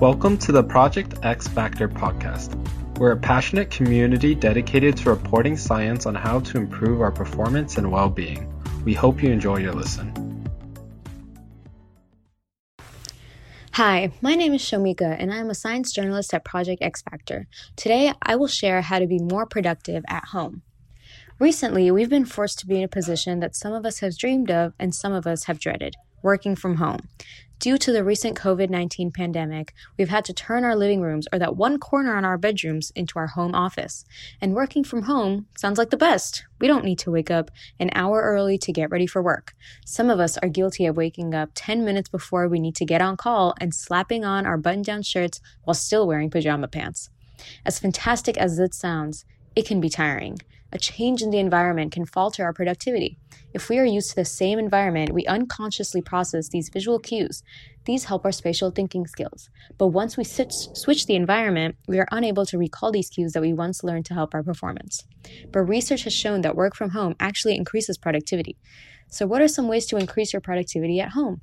Welcome to the Project X Factor podcast. We're a passionate community dedicated to reporting science on how to improve our performance and well being. We hope you enjoy your listen. Hi, my name is Shomika, and I am a science journalist at Project X Factor. Today, I will share how to be more productive at home. Recently, we've been forced to be in a position that some of us have dreamed of and some of us have dreaded working from home. Due to the recent COVID 19 pandemic, we've had to turn our living rooms or that one corner in our bedrooms into our home office. And working from home sounds like the best. We don't need to wake up an hour early to get ready for work. Some of us are guilty of waking up 10 minutes before we need to get on call and slapping on our button down shirts while still wearing pajama pants. As fantastic as it sounds, it can be tiring. A change in the environment can falter our productivity. If we are used to the same environment, we unconsciously process these visual cues. These help our spatial thinking skills. But once we switch the environment, we are unable to recall these cues that we once learned to help our performance. But research has shown that work from home actually increases productivity. So, what are some ways to increase your productivity at home?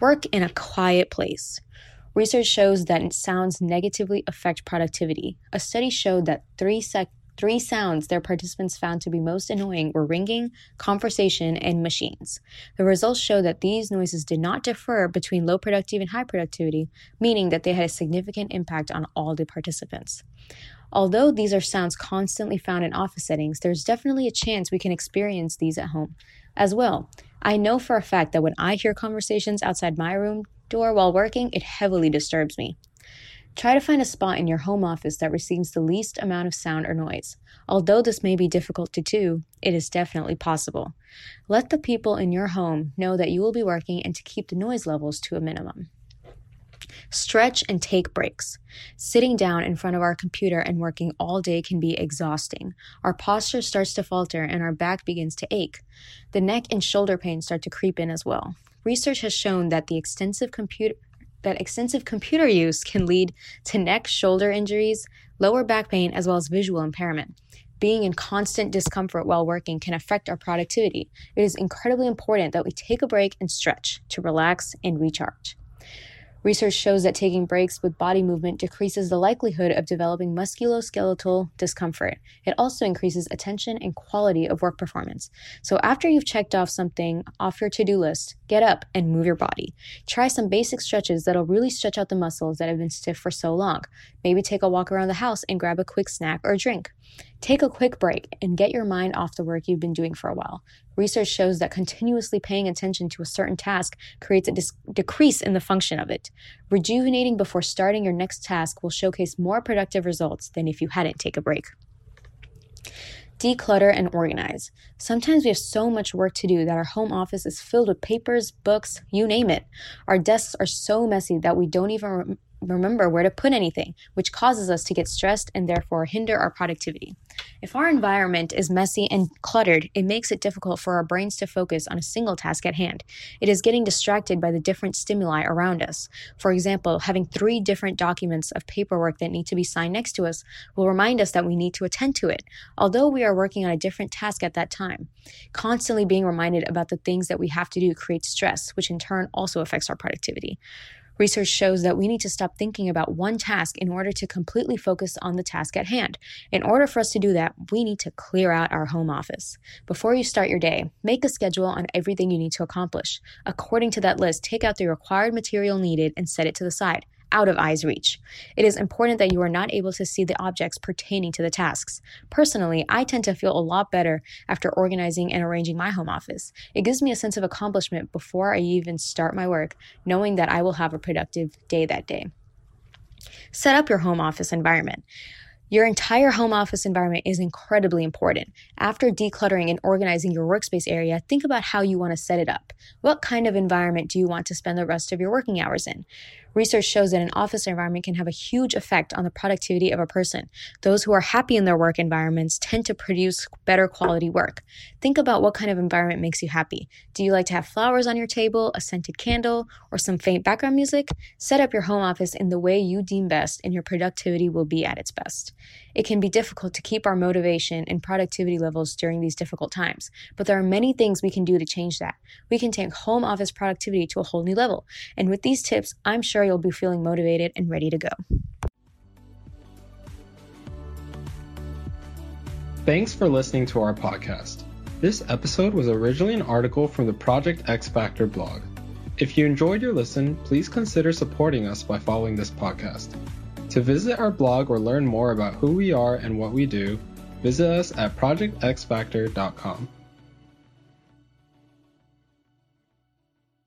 Work in a quiet place. Research shows that sounds negatively affect productivity. A study showed that three sec- Three sounds their participants found to be most annoying were ringing, conversation, and machines. The results show that these noises did not differ between low productive and high productivity, meaning that they had a significant impact on all the participants. Although these are sounds constantly found in office settings, there's definitely a chance we can experience these at home as well. I know for a fact that when I hear conversations outside my room door while working, it heavily disturbs me. Try to find a spot in your home office that receives the least amount of sound or noise. Although this may be difficult to do, it is definitely possible. Let the people in your home know that you will be working and to keep the noise levels to a minimum. Stretch and take breaks. Sitting down in front of our computer and working all day can be exhausting. Our posture starts to falter and our back begins to ache. The neck and shoulder pain start to creep in as well. Research has shown that the extensive computer that extensive computer use can lead to neck, shoulder injuries, lower back pain, as well as visual impairment. Being in constant discomfort while working can affect our productivity. It is incredibly important that we take a break and stretch to relax and recharge. Research shows that taking breaks with body movement decreases the likelihood of developing musculoskeletal discomfort. It also increases attention and quality of work performance. So, after you've checked off something off your to do list, get up and move your body. Try some basic stretches that'll really stretch out the muscles that have been stiff for so long. Maybe take a walk around the house and grab a quick snack or drink. Take a quick break and get your mind off the work you've been doing for a while. Research shows that continuously paying attention to a certain task creates a dis- decrease in the function of it. Rejuvenating before starting your next task will showcase more productive results than if you hadn't take a break. Declutter and organize. Sometimes we have so much work to do that our home office is filled with papers, books, you name it. Our desks are so messy that we don't even remember where to put anything, which causes us to get stressed and therefore hinder our productivity. If our environment is messy and cluttered, it makes it difficult for our brains to focus on a single task at hand. It is getting distracted by the different stimuli around us. For example, having three different documents of paperwork that need to be signed next to us will remind us that we need to attend to it, although we are working on a different task at that time. Constantly being reminded about the things that we have to do creates stress, which in turn also affects our productivity. Research shows that we need to stop thinking about one task in order to completely focus on the task at hand. In order for us to do that, we need to clear out our home office. Before you start your day, make a schedule on everything you need to accomplish. According to that list, take out the required material needed and set it to the side out of eye's reach. It is important that you are not able to see the objects pertaining to the tasks. Personally, I tend to feel a lot better after organizing and arranging my home office. It gives me a sense of accomplishment before I even start my work, knowing that I will have a productive day that day. Set up your home office environment. Your entire home office environment is incredibly important. After decluttering and organizing your workspace area, think about how you want to set it up. What kind of environment do you want to spend the rest of your working hours in? Research shows that an office environment can have a huge effect on the productivity of a person. Those who are happy in their work environments tend to produce better quality work. Think about what kind of environment makes you happy. Do you like to have flowers on your table, a scented candle, or some faint background music? Set up your home office in the way you deem best, and your productivity will be at its best. It can be difficult to keep our motivation and productivity levels during these difficult times, but there are many things we can do to change that. We can take home office productivity to a whole new level. And with these tips, I'm sure you'll be feeling motivated and ready to go. Thanks for listening to our podcast. This episode was originally an article from the Project X Factor blog. If you enjoyed your listen, please consider supporting us by following this podcast. To visit our blog or learn more about who we are and what we do, visit us at projectxfactor.com.